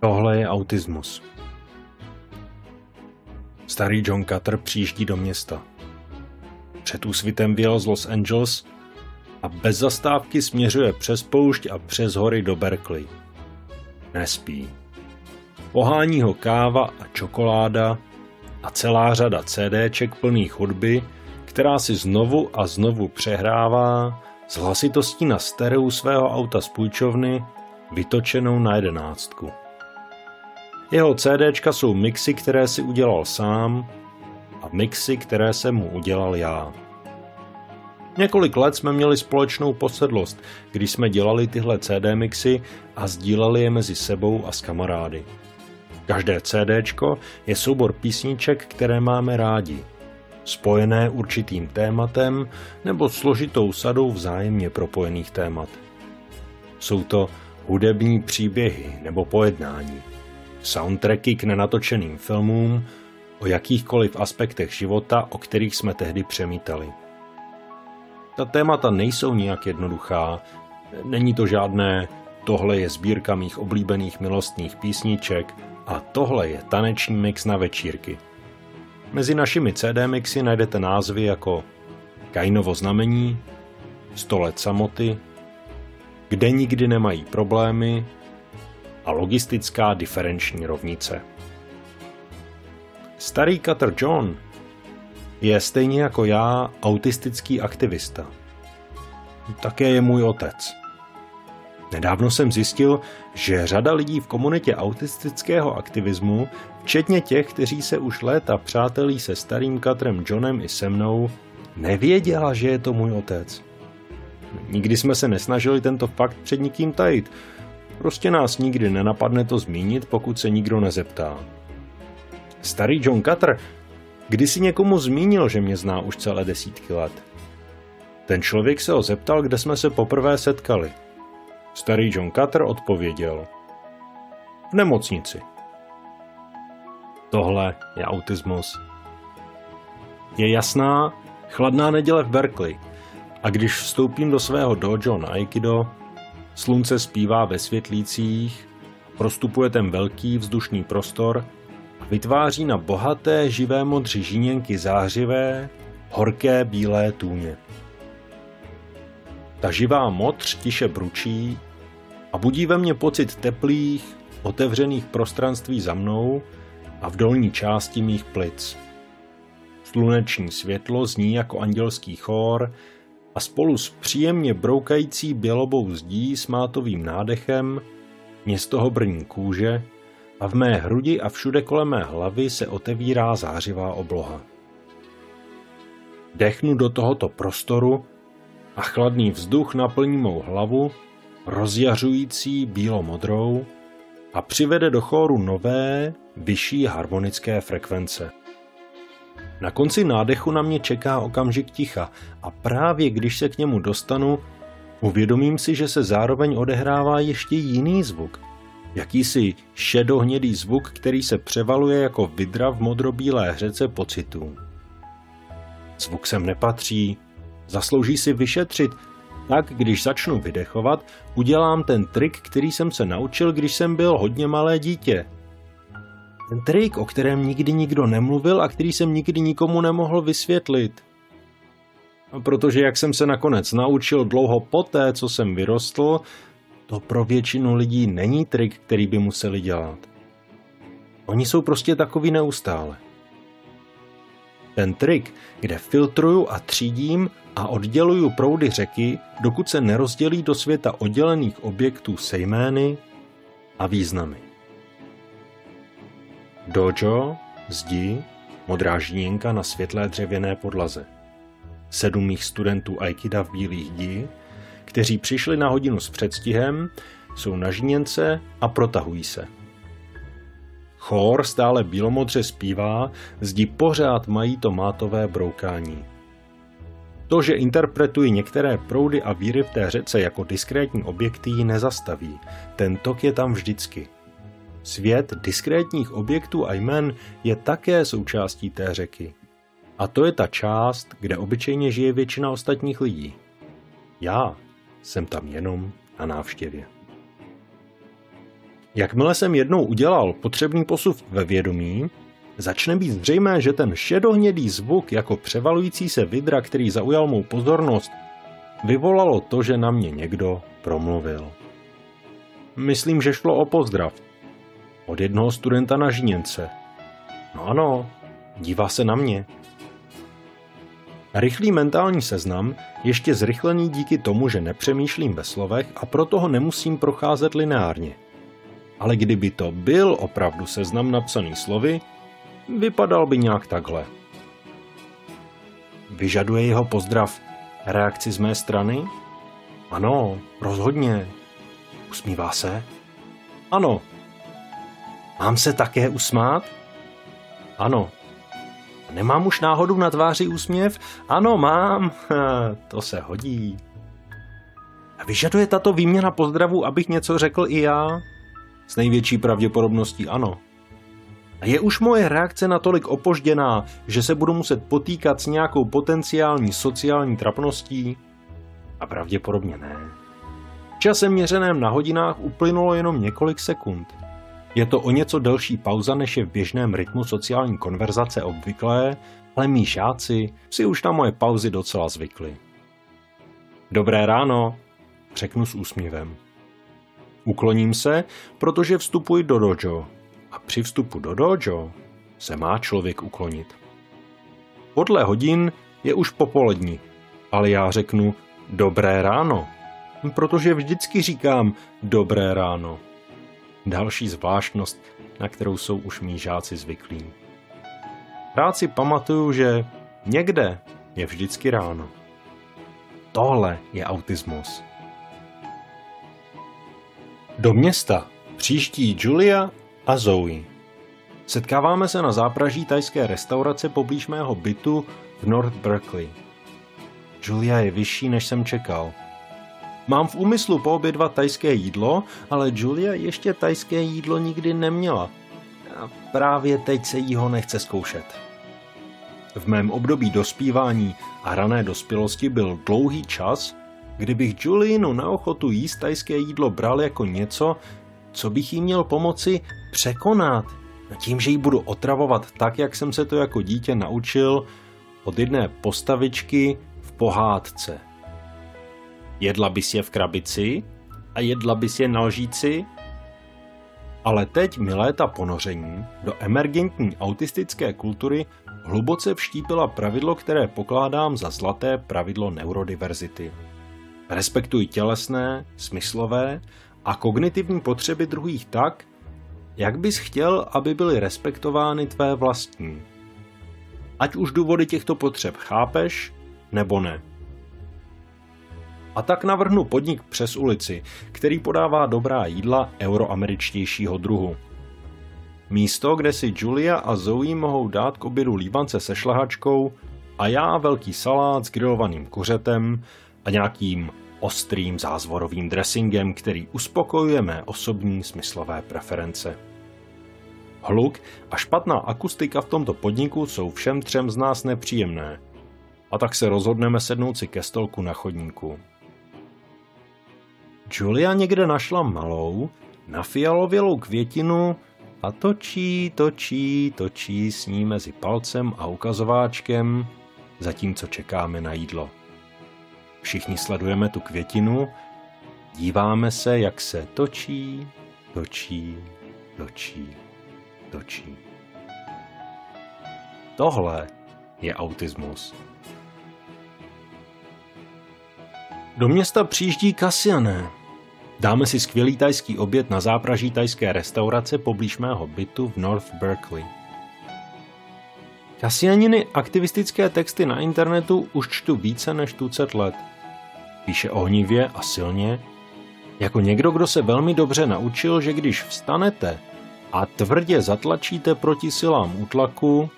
Tohle je autismus. Starý John Cutter přijíždí do města. Před úsvitem vyjel z Los Angeles a bez zastávky směřuje přes poušť a přes hory do Berkeley. Nespí. Pohání ho káva a čokoláda a celá řada CDček plných hudby, která si znovu a znovu přehrává s hlasitostí na stereu svého auta z půjčovny vytočenou na jedenáctku. Jeho CDčka jsou mixy, které si udělal sám a mixy, které jsem mu udělal já. Několik let jsme měli společnou posedlost, když jsme dělali tyhle CD mixy a sdíleli je mezi sebou a s kamarády. Každé CDčko je soubor písniček, které máme rádi, spojené určitým tématem nebo složitou sadou vzájemně propojených témat. Jsou to hudební příběhy nebo pojednání, soundtracky k nenatočeným filmům, o jakýchkoliv aspektech života, o kterých jsme tehdy přemítali. Ta témata nejsou nijak jednoduchá, není to žádné tohle je sbírka mých oblíbených milostných písniček a tohle je taneční mix na večírky. Mezi našimi CD mixy najdete názvy jako Kainovo znamení, Sto let samoty, Kde nikdy nemají problémy a logistická diferenční rovnice. Starý Cutter John je stejně jako já autistický aktivista. Také je můj otec. Nedávno jsem zjistil, že řada lidí v komunitě autistického aktivismu, včetně těch, kteří se už léta přátelí se starým Katrem Johnem i se mnou, nevěděla, že je to můj otec. Nikdy jsme se nesnažili tento fakt před nikým tajit. Prostě nás nikdy nenapadne to zmínit, pokud se nikdo nezeptá. Starý John Cutter kdysi někomu zmínil, že mě zná už celé desítky let. Ten člověk se ho zeptal, kde jsme se poprvé setkali – Starý John Cutter odpověděl. V nemocnici. Tohle je autismus. Je jasná, chladná neděle v Berkeley a když vstoupím do svého dojo na Aikido, slunce zpívá ve světlících, prostupuje ten velký vzdušný prostor a vytváří na bohaté živé modří žíněnky zářivé, horké bílé tůně. Ta živá modř tiše bručí a budí ve mně pocit teplých, otevřených prostranství za mnou a v dolní části mých plic. Sluneční světlo zní jako andělský chór a spolu s příjemně broukající bělobou zdí s mátovým nádechem mě z toho brní kůže a v mé hrudi a všude kolem mé hlavy se otevírá zářivá obloha. Dechnu do tohoto prostoru a chladný vzduch naplní mou hlavu, rozjařující bílomodrou a přivede do chóru nové, vyšší harmonické frekvence. Na konci nádechu na mě čeká okamžik ticha a právě když se k němu dostanu, uvědomím si, že se zároveň odehrává ještě jiný zvuk. Jakýsi šedohnědý zvuk, který se převaluje jako vidra v modrobílé hřece pocitů. Zvuk sem nepatří, Zaslouží si vyšetřit, tak když začnu vydechovat, udělám ten trik, který jsem se naučil, když jsem byl hodně malé dítě. Ten trik, o kterém nikdy nikdo nemluvil a který jsem nikdy nikomu nemohl vysvětlit. Protože jak jsem se nakonec naučil dlouho poté, co jsem vyrostl, to pro většinu lidí není trik, který by museli dělat. Oni jsou prostě takový neustále. Ten trik, kde filtruju a třídím a odděluju proudy řeky, dokud se nerozdělí do světa oddělených objektů se jmény a významy. Dojo, zdi, modrá žíněnka na světlé dřevěné podlaze. Sedm mých studentů Aikida v bílých dí, kteří přišli na hodinu s předstihem, jsou na žíněnce a protahují se. Chór stále bílomodře zpívá, zdi pořád mají to mátové broukání. To, že interpretují některé proudy a víry v té řece jako diskrétní objekty ji nezastaví. Ten tok je tam vždycky. Svět diskrétních objektů a jmen je také součástí té řeky. A to je ta část, kde obyčejně žije většina ostatních lidí. Já jsem tam jenom na návštěvě. Jakmile jsem jednou udělal potřebný posuv ve vědomí, začne být zřejmé, že ten šedohnědý zvuk jako převalující se vidra, který zaujal mou pozornost, vyvolalo to, že na mě někdo promluvil. Myslím, že šlo o pozdrav. Od jednoho studenta na Žíněnce. No ano, dívá se na mě. Rychlý mentální seznam, ještě zrychlený díky tomu, že nepřemýšlím ve slovech a proto ho nemusím procházet lineárně. Ale kdyby to byl opravdu seznam napsaný slovy, vypadal by nějak takhle. Vyžaduje jeho pozdrav reakci z mé strany? Ano, rozhodně. Usmívá se? Ano. Mám se také usmát? Ano. Nemám už náhodou na tváři úsměv? Ano, mám. to se hodí. A vyžaduje tato výměna pozdravu, abych něco řekl i já? S největší pravděpodobností ano. A je už moje reakce natolik opožděná, že se budu muset potýkat s nějakou potenciální sociální trapností? A pravděpodobně ne. Časem měřeném na hodinách uplynulo jenom několik sekund. Je to o něco delší pauza, než je v běžném rytmu sociální konverzace obvyklé, ale mý žáci si už na moje pauzy docela zvykli. Dobré ráno, řeknu s úsměvem. Ukloním se, protože vstupuji do dojo a při vstupu do dojo se má člověk uklonit. Podle hodin je už popolední, ale já řeknu dobré ráno, protože vždycky říkám dobré ráno. Další zvláštnost, na kterou jsou už mý žáci zvyklí. Rád si pamatuju, že někde je vždycky ráno. Tohle je autismus. Do města příští Julia a Zoe. Setkáváme se na zápraží tajské restaurace poblíž mého bytu v North Berkeley. Julia je vyšší, než jsem čekal. Mám v úmyslu poobědvat tajské jídlo, ale Julia ještě tajské jídlo nikdy neměla. A právě teď se jí ho nechce zkoušet. V mém období dospívání a rané dospělosti byl dlouhý čas, kdybych Juliinu na ochotu jíst tajské jídlo bral jako něco, co bych jí měl pomoci překonat. Tím, že ji budu otravovat tak, jak jsem se to jako dítě naučil od jedné postavičky v pohádce. Jedla bys je v krabici a jedla bys je na lžíci? Ale teď mi léta ponoření do emergentní autistické kultury hluboce vštípila pravidlo, které pokládám za zlaté pravidlo neurodiverzity. Respektuj tělesné, smyslové a kognitivní potřeby druhých tak, jak bys chtěl, aby byly respektovány tvé vlastní. Ať už důvody těchto potřeb chápeš, nebo ne. A tak navrhnu podnik přes ulici, který podává dobrá jídla euroameričtějšího druhu. Místo, kde si Julia a Zoe mohou dát k obědu líbance se šlahačkou a já velký salát s grilovaným kuřetem a nějakým ostrým zázvorovým dressingem, který uspokojuje mé osobní smyslové preference. Hluk a špatná akustika v tomto podniku jsou všem třem z nás nepříjemné. A tak se rozhodneme sednout si ke stolku na chodníku. Julia někde našla malou, nafialovělou květinu a točí, točí, točí s ní mezi palcem a ukazováčkem, zatímco čekáme na jídlo. Všichni sledujeme tu květinu, díváme se, jak se točí, točí, točí, točí. Tohle je autismus. Do města přijíždí Kasiané. Dáme si skvělý tajský oběd na zápraží tajské restaurace poblíž mého bytu v North Berkeley. Kasianiny aktivistické texty na internetu už čtu více než tucet let. Píše ohnivě a silně, jako někdo, kdo se velmi dobře naučil, že když vstanete a tvrdě zatlačíte proti silám útlaku,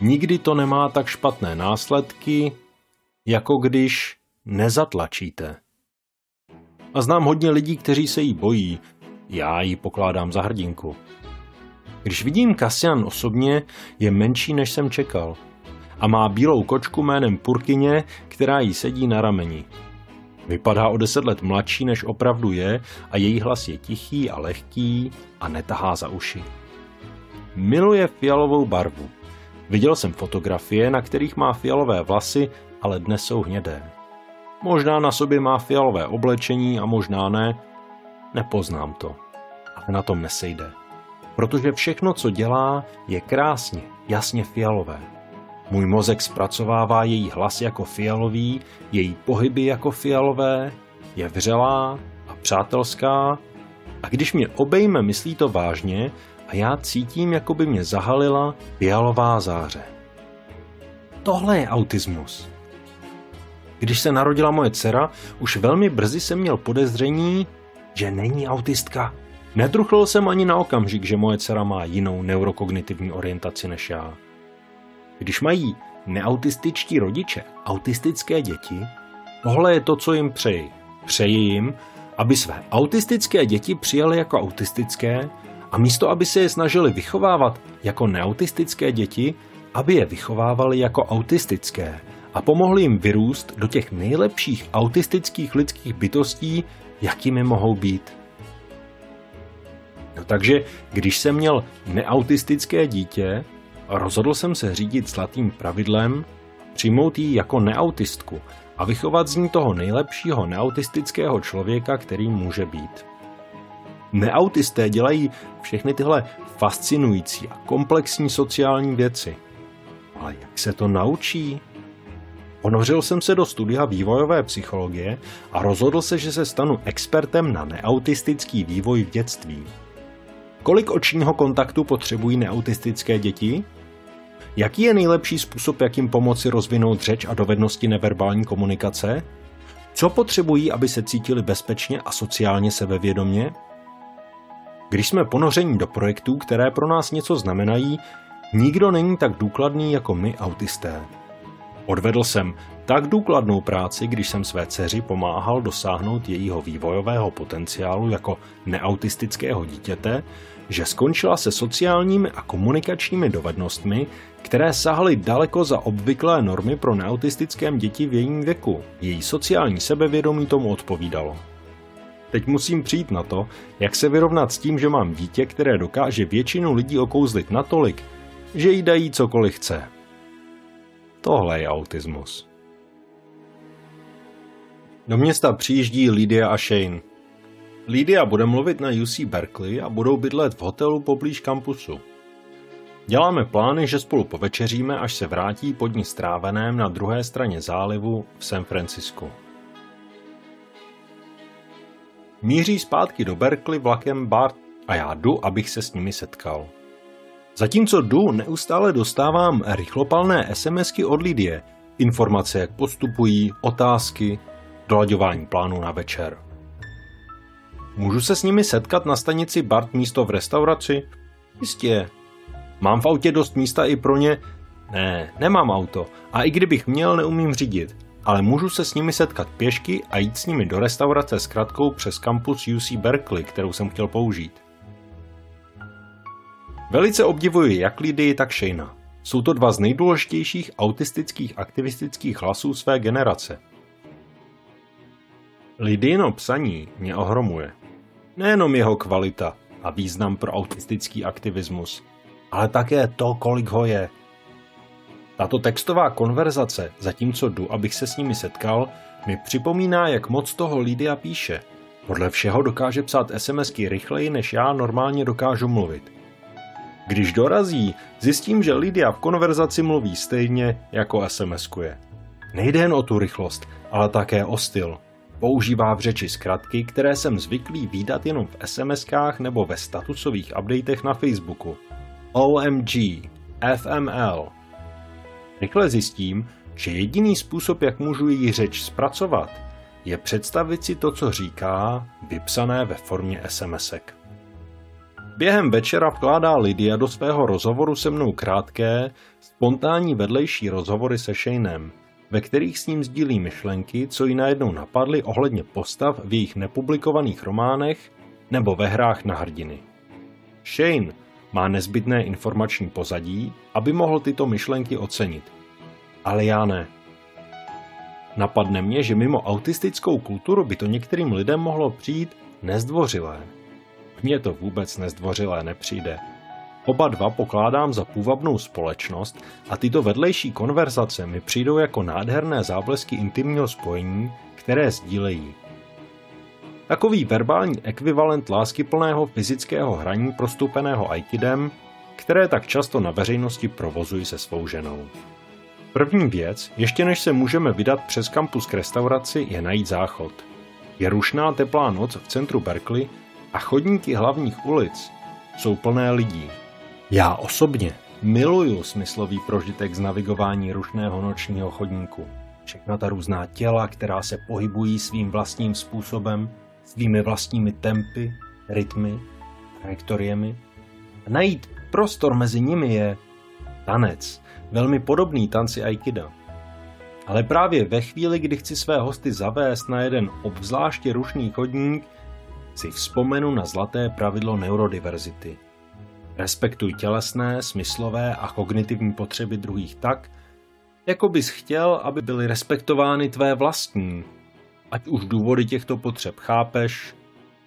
nikdy to nemá tak špatné následky, jako když nezatlačíte. A znám hodně lidí, kteří se jí bojí. Já ji pokládám za hrdinku. Když vidím Kasian osobně, je menší, než jsem čekal. A má bílou kočku jménem Purkyně, která jí sedí na rameni. Vypadá o deset let mladší, než opravdu je a její hlas je tichý a lehký a netahá za uši. Miluje fialovou barvu. Viděl jsem fotografie, na kterých má fialové vlasy, ale dnes jsou hnědé. Možná na sobě má fialové oblečení a možná ne. Nepoznám to. Ale na tom nesejde. Protože všechno, co dělá, je krásně, jasně fialové. Můj mozek zpracovává její hlas jako fialový, její pohyby jako fialové, je vřelá a přátelská a když mě obejme, myslí to vážně a já cítím, jako by mě zahalila fialová záře. Tohle je autismus. Když se narodila moje dcera, už velmi brzy jsem měl podezření, že není autistka. Nedruchl jsem ani na okamžik, že moje dcera má jinou neurokognitivní orientaci než já. Když mají neautističtí rodiče autistické děti, tohle je to, co jim přeji. Přeji jim, aby své autistické děti přijali jako autistické a místo, aby se je snažili vychovávat jako neautistické děti, aby je vychovávali jako autistické a pomohli jim vyrůst do těch nejlepších autistických lidských bytostí, jakými mohou být. No takže, když jsem měl neautistické dítě, rozhodl jsem se řídit zlatým pravidlem, přijmout ji jako neautistku a vychovat z ní toho nejlepšího neautistického člověka, který může být. Neautisté dělají všechny tyhle fascinující a komplexní sociální věci. Ale jak se to naučí? Ponořil jsem se do studia vývojové psychologie a rozhodl se, že se stanu expertem na neautistický vývoj v dětství. Kolik očního kontaktu potřebují neautistické děti? Jaký je nejlepší způsob, jak jim pomoci rozvinout řeč a dovednosti neverbální komunikace? Co potřebují, aby se cítili bezpečně a sociálně sebevědomě? Když jsme ponoření do projektů, které pro nás něco znamenají, nikdo není tak důkladný jako my autisté. Odvedl jsem tak důkladnou práci, když jsem své dceři pomáhal dosáhnout jejího vývojového potenciálu jako neautistického dítěte, že skončila se sociálními a komunikačními dovednostmi, které sahaly daleko za obvyklé normy pro neautistickém děti v jejím věku. Její sociální sebevědomí tomu odpovídalo. Teď musím přijít na to, jak se vyrovnat s tím, že mám dítě, které dokáže většinu lidí okouzlit natolik, že jí dají cokoliv chce. Tohle je autismus. Do města přijíždí Lydia a Shane. Lydia bude mluvit na UC Berkeley a budou bydlet v hotelu poblíž kampusu. Děláme plány, že spolu povečeříme, až se vrátí po dní stráveném na druhé straně zálivu v San Francisku. Míří zpátky do Berkeley vlakem Bart a já jdu, abych se s nimi setkal. Zatímco jdu, neustále dostávám rychlopalné SMSky od Lidie, informace, jak postupují, otázky, dolaďování plánu na večer. Můžu se s nimi setkat na stanici Bart místo v restauraci? Jistě. Mám v autě dost místa i pro ně? Ne, nemám auto. A i kdybych měl, neumím řídit. Ale můžu se s nimi setkat pěšky a jít s nimi do restaurace s kratkou přes kampus UC Berkeley, kterou jsem chtěl použít. Velice obdivuji jak Lidii, tak Shayna. Jsou to dva z nejdůležitějších autistických aktivistických hlasů své generace. Lidino psaní mě ohromuje. Nejenom jeho kvalita a význam pro autistický aktivismus, ale také to, kolik ho je. Tato textová konverzace, zatímco jdu, abych se s nimi setkal, mi připomíná, jak moc toho Lidia píše. Podle všeho dokáže psát SMSky rychleji, než já normálně dokážu mluvit. Když dorazí, zjistím, že Lidia v konverzaci mluví stejně, jako SMSkuje. Nejde jen o tu rychlost, ale také o styl. Používá v řeči zkratky, které jsem zvyklý výdat jenom v SMSkách nebo ve statusových updatech na Facebooku. OMG, FML. Rychle zjistím, že jediný způsob, jak můžu její řeč zpracovat, je představit si to, co říká, vypsané ve formě SMSek. Během večera vkládá Lydia do svého rozhovoru se mnou krátké, spontánní vedlejší rozhovory se Shaneem, ve kterých s ním sdílí myšlenky, co jí najednou napadly ohledně postav v jejich nepublikovaných románech nebo ve hrách na hrdiny. Shane má nezbytné informační pozadí, aby mohl tyto myšlenky ocenit. Ale já ne. Napadne mě, že mimo autistickou kulturu by to některým lidem mohlo přijít nezdvořilé. Mně to vůbec nezdvořilé nepřijde. Oba dva pokládám za půvabnou společnost a tyto vedlejší konverzace mi přijdou jako nádherné záblesky intimního spojení, které sdílejí. Takový verbální ekvivalent láskyplného fyzického hraní prostupeného aikidem, které tak často na veřejnosti provozují se svou ženou. První věc, ještě než se můžeme vydat přes kampus k restauraci, je najít záchod. Je rušná teplá noc v centru Berkeley a chodníky hlavních ulic jsou plné lidí. Já osobně miluju smyslový prožitek z navigování rušného nočního chodníku. Všechna ta různá těla, která se pohybují svým vlastním způsobem, svými vlastními tempy, rytmy, trajektoriemi. A najít prostor mezi nimi je tanec, velmi podobný tanci Aikida. Ale právě ve chvíli, kdy chci své hosty zavést na jeden obzvláště rušný chodník, si vzpomenu na zlaté pravidlo neurodiverzity. Respektuj tělesné, smyslové a kognitivní potřeby druhých tak, jako bys chtěl, aby byly respektovány tvé vlastní, ať už důvody těchto potřeb chápeš,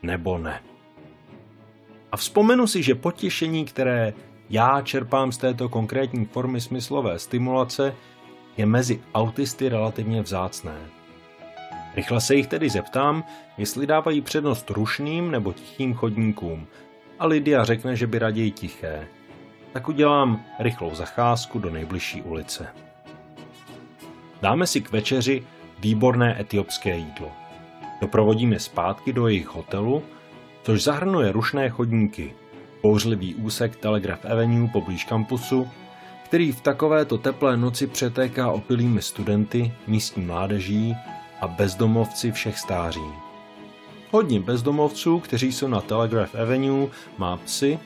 nebo ne. A vzpomenu si, že potěšení, které já čerpám z této konkrétní formy smyslové stimulace, je mezi autisty relativně vzácné. Rychle se jich tedy zeptám, jestli dávají přednost rušným nebo tichým chodníkům a Lydia řekne, že by raději tiché. Tak udělám rychlou zacházku do nejbližší ulice. Dáme si k večeři výborné etiopské jídlo. Doprovodíme zpátky do jejich hotelu, což zahrnuje rušné chodníky, bouřlivý úsek Telegraph Avenue poblíž kampusu, který v takovéto teplé noci přetéká opilými studenty, místní mládeží a bezdomovci všech stáří. Hodně bezdomovců, kteří jsou na Telegraph Avenue, má psy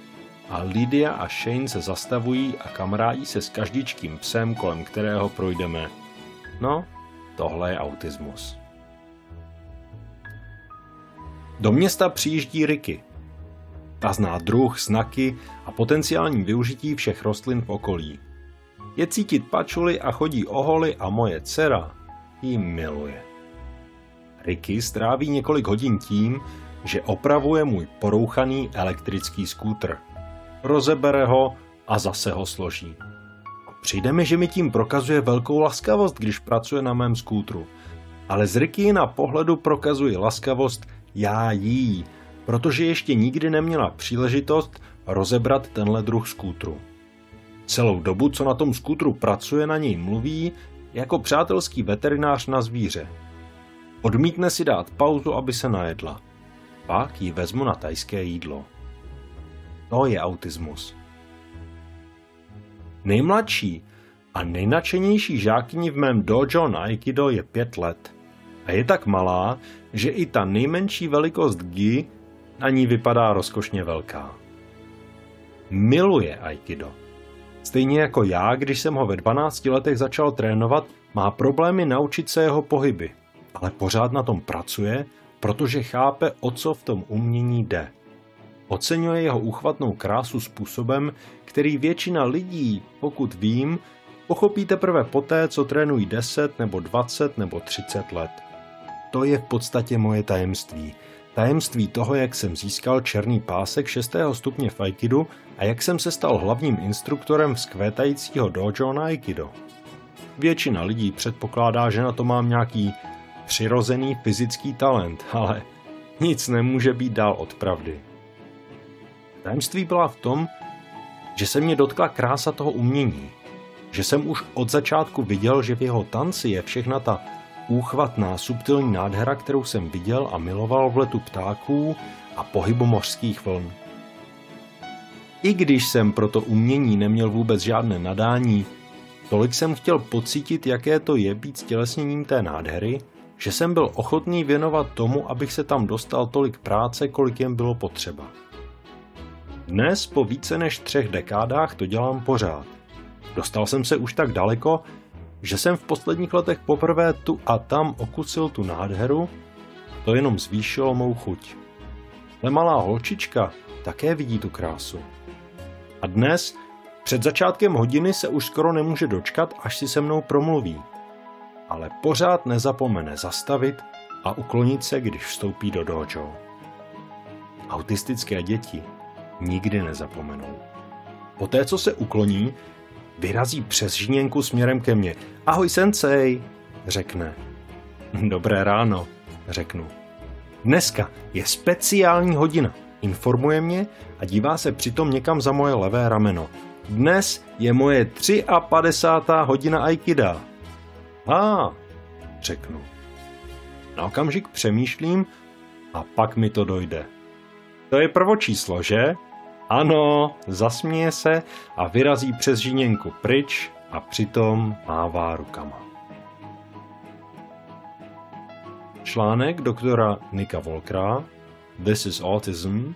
a Lydia a Shane se zastavují a kamarádí se s každičkým psem, kolem kterého projdeme. No, tohle je autismus. Do města přijíždí Ricky. Ta zná druh, znaky a potenciální využití všech rostlin v okolí. Je cítit pačuly a chodí oholy a moje dcera ji miluje. Ricky stráví několik hodin tím, že opravuje můj porouchaný elektrický skútr. Rozebere ho a zase ho složí. Přijde mi, že mi tím prokazuje velkou laskavost, když pracuje na mém skútru. Ale z Ricky na pohledu prokazuje laskavost já jí, protože ještě nikdy neměla příležitost rozebrat tenhle druh skútru. Celou dobu, co na tom skútru pracuje, na něj mluví jako přátelský veterinář na zvíře. Odmítne si dát pauzu, aby se najedla. Pak ji vezmu na tajské jídlo. To je autismus. Nejmladší a nejnačenější žákyní v mém dojo na Aikido je pět let. A je tak malá, že i ta nejmenší velikost gi na ní vypadá rozkošně velká. Miluje Aikido. Stejně jako já, když jsem ho ve 12 letech začal trénovat, má problémy naučit se jeho pohyby – ale pořád na tom pracuje, protože chápe, o co v tom umění jde. Oceňuje jeho úchvatnou krásu způsobem, který většina lidí, pokud vím, pochopí teprve poté, co trénují 10 nebo 20 nebo 30 let. To je v podstatě moje tajemství. Tajemství toho, jak jsem získal černý pásek 6. stupně v Aikidu a jak jsem se stal hlavním instruktorem vzkvétajícího dojo na Aikido. Většina lidí předpokládá, že na to mám nějaký přirozený fyzický talent, ale nic nemůže být dál od pravdy. Tajemství byla v tom, že se mě dotkla krása toho umění, že jsem už od začátku viděl, že v jeho tanci je všechna ta úchvatná, subtilní nádhera, kterou jsem viděl a miloval v letu ptáků a pohybu mořských vln. I když jsem pro to umění neměl vůbec žádné nadání, tolik jsem chtěl pocítit, jaké to je být stělesněním té nádhery že jsem byl ochotný věnovat tomu, abych se tam dostal tolik práce, kolik jen bylo potřeba. Dnes po více než třech dekádách to dělám pořád. Dostal jsem se už tak daleko, že jsem v posledních letech poprvé tu a tam okusil tu nádheru, to jenom zvýšilo mou chuť. Ale malá holčička také vidí tu krásu. A dnes, před začátkem hodiny, se už skoro nemůže dočkat, až si se mnou promluví. Ale pořád nezapomene zastavit a uklonit se, když vstoupí do dojo. Autistické děti nikdy nezapomenou. Poté, co se ukloní, vyrazí přes žíněnku směrem ke mně. Ahoj, sensei, řekne. Dobré ráno, řeknu. Dneska je speciální hodina, informuje mě a dívá se přitom někam za moje levé rameno. Dnes je moje 53. hodina Aikida. A, řeknu. Na okamžik přemýšlím a pak mi to dojde. To je prvočíslo, že? Ano, zasměje se a vyrazí přes žíněnku pryč a přitom mává rukama. Článek doktora Nika Volkra This is Autism,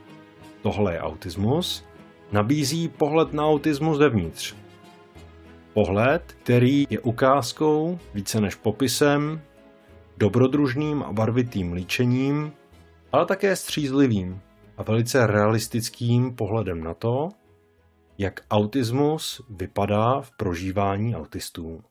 tohle je autismus, nabízí pohled na autismus zevnitř. Pohled, který je ukázkou více než popisem, dobrodružným a barvitým líčením, ale také střízlivým a velice realistickým pohledem na to, jak autismus vypadá v prožívání autistů.